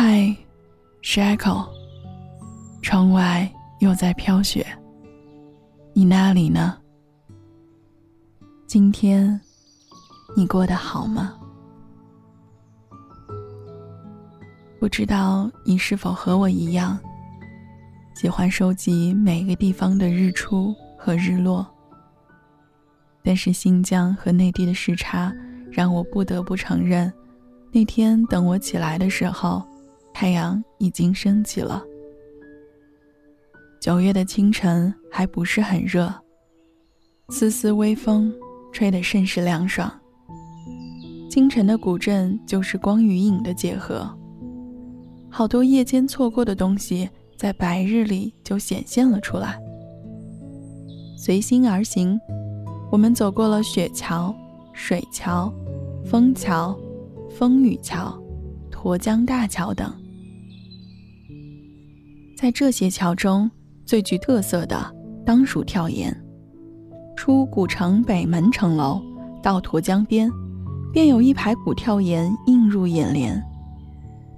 嗨，是 Echo。窗外又在飘雪，你那里呢？今天你过得好吗？不知道你是否和我一样，喜欢收集每个地方的日出和日落。但是新疆和内地的时差让我不得不承认，那天等我起来的时候。太阳已经升起了。九月的清晨还不是很热，丝丝微风吹得甚是凉爽。清晨的古镇就是光与影的结合，好多夜间错过的东西在白日里就显现了出来。随心而行，我们走过了雪桥、水桥、枫桥、风雨桥、沱江大桥等。在这些桥中，最具特色的当属跳岩。出古城北门城楼到沱江边，便有一排古跳岩映入眼帘。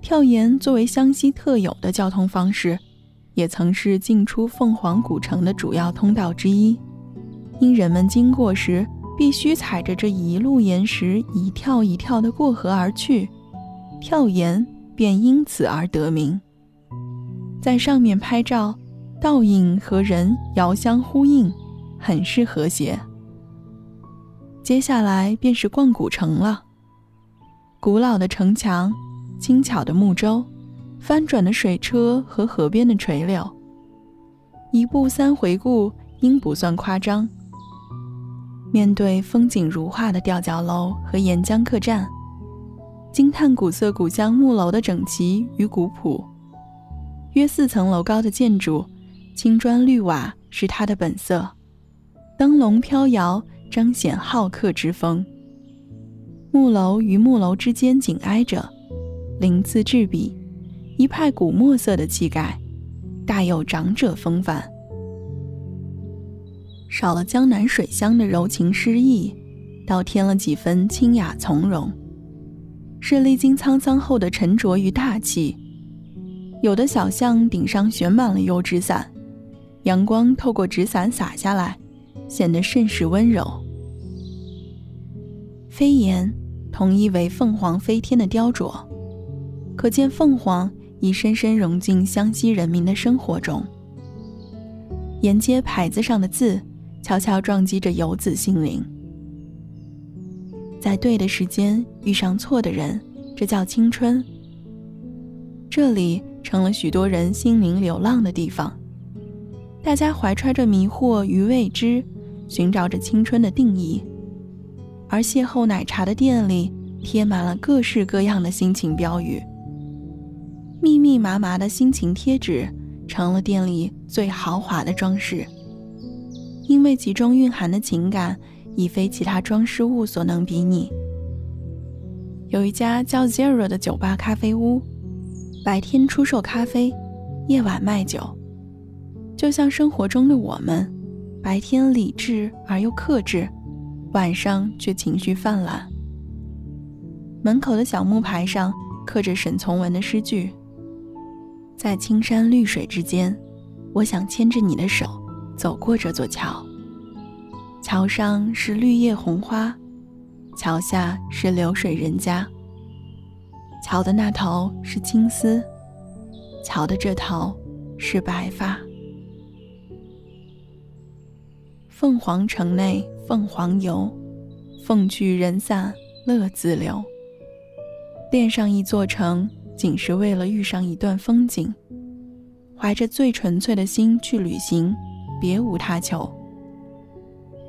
跳岩作为湘西特有的交通方式，也曾是进出凤凰古城的主要通道之一。因人们经过时必须踩着这一路岩石一跳一跳的过河而去，跳岩便因此而得名。在上面拍照，倒影和人遥相呼应，很是和谐。接下来便是逛古城了。古老的城墙、轻巧的木舟、翻转的水车和河边的垂柳，一步三回顾应不算夸张。面对风景如画的吊脚楼和沿江客栈，惊叹古色古香木楼的整齐与古朴。约四层楼高的建筑，青砖绿瓦是它的本色，灯笼飘摇，彰显好客之风。木楼与木楼之间紧挨着，鳞次栉比，一派古墨色的气概，大有长者风范。少了江南水乡的柔情诗意，倒添了几分清雅从容，是历经沧桑后的沉着与大气。有的小巷顶上悬满了油纸伞，阳光透过纸伞洒下来，显得甚是温柔。飞檐统一为凤凰飞天的雕琢，可见凤凰已深深融进湘西人民的生活中。沿街牌子上的字，悄悄撞击着游子心灵。在对的时间遇上错的人，这叫青春。这里。成了许多人心灵流浪的地方，大家怀揣着迷惑与未知，寻找着青春的定义。而邂逅奶茶的店里贴满了各式各样的心情标语，密密麻麻的心情贴纸成了店里最豪华的装饰，因为其中蕴含的情感已非其他装饰物所能比拟。有一家叫 Zero 的酒吧咖啡屋。白天出售咖啡，夜晚卖酒，就像生活中的我们，白天理智而又克制，晚上却情绪泛滥。门口的小木牌上刻着沈从文的诗句：“在青山绿水之间，我想牵着你的手走过这座桥。桥上是绿叶红花，桥下是流水人家。”桥的那头是青丝，桥的这头是白发。凤凰城内凤凰游，凤去人散乐自留。恋上一座城，仅是为了遇上一段风景。怀着最纯粹的心去旅行，别无他求。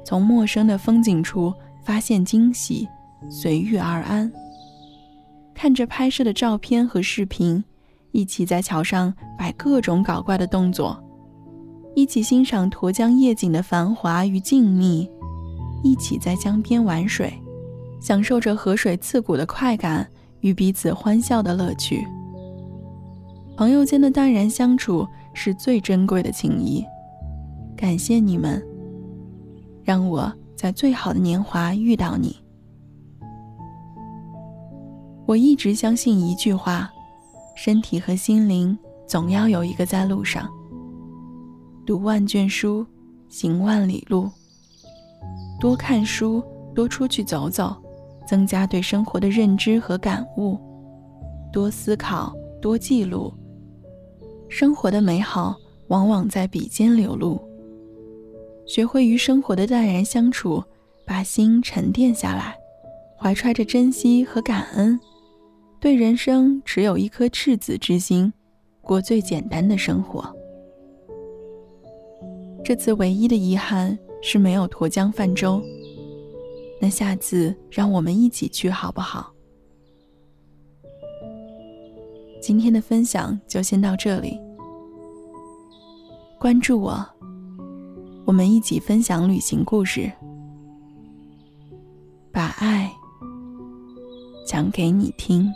从陌生的风景处发现惊喜，随遇而安。看着拍摄的照片和视频，一起在桥上摆各种搞怪的动作，一起欣赏沱江夜景的繁华与静谧，一起在江边玩水，享受着河水刺骨的快感与彼此欢笑的乐趣。朋友间的淡然相处是最珍贵的情谊，感谢你们，让我在最好的年华遇到你。我一直相信一句话：身体和心灵总要有一个在路上。读万卷书，行万里路。多看书，多出去走走，增加对生活的认知和感悟。多思考，多记录。生活的美好往往在笔尖流露。学会与生活的淡然相处，把心沉淀下来，怀揣着珍惜和感恩，对人生持有一颗赤子之心，过最简单的生活。这次唯一的遗憾是没有沱江泛舟，那下次让我们一起去好不好？今天的分享就先到这里，关注我，我们一起分享旅行故事，把爱讲给你听。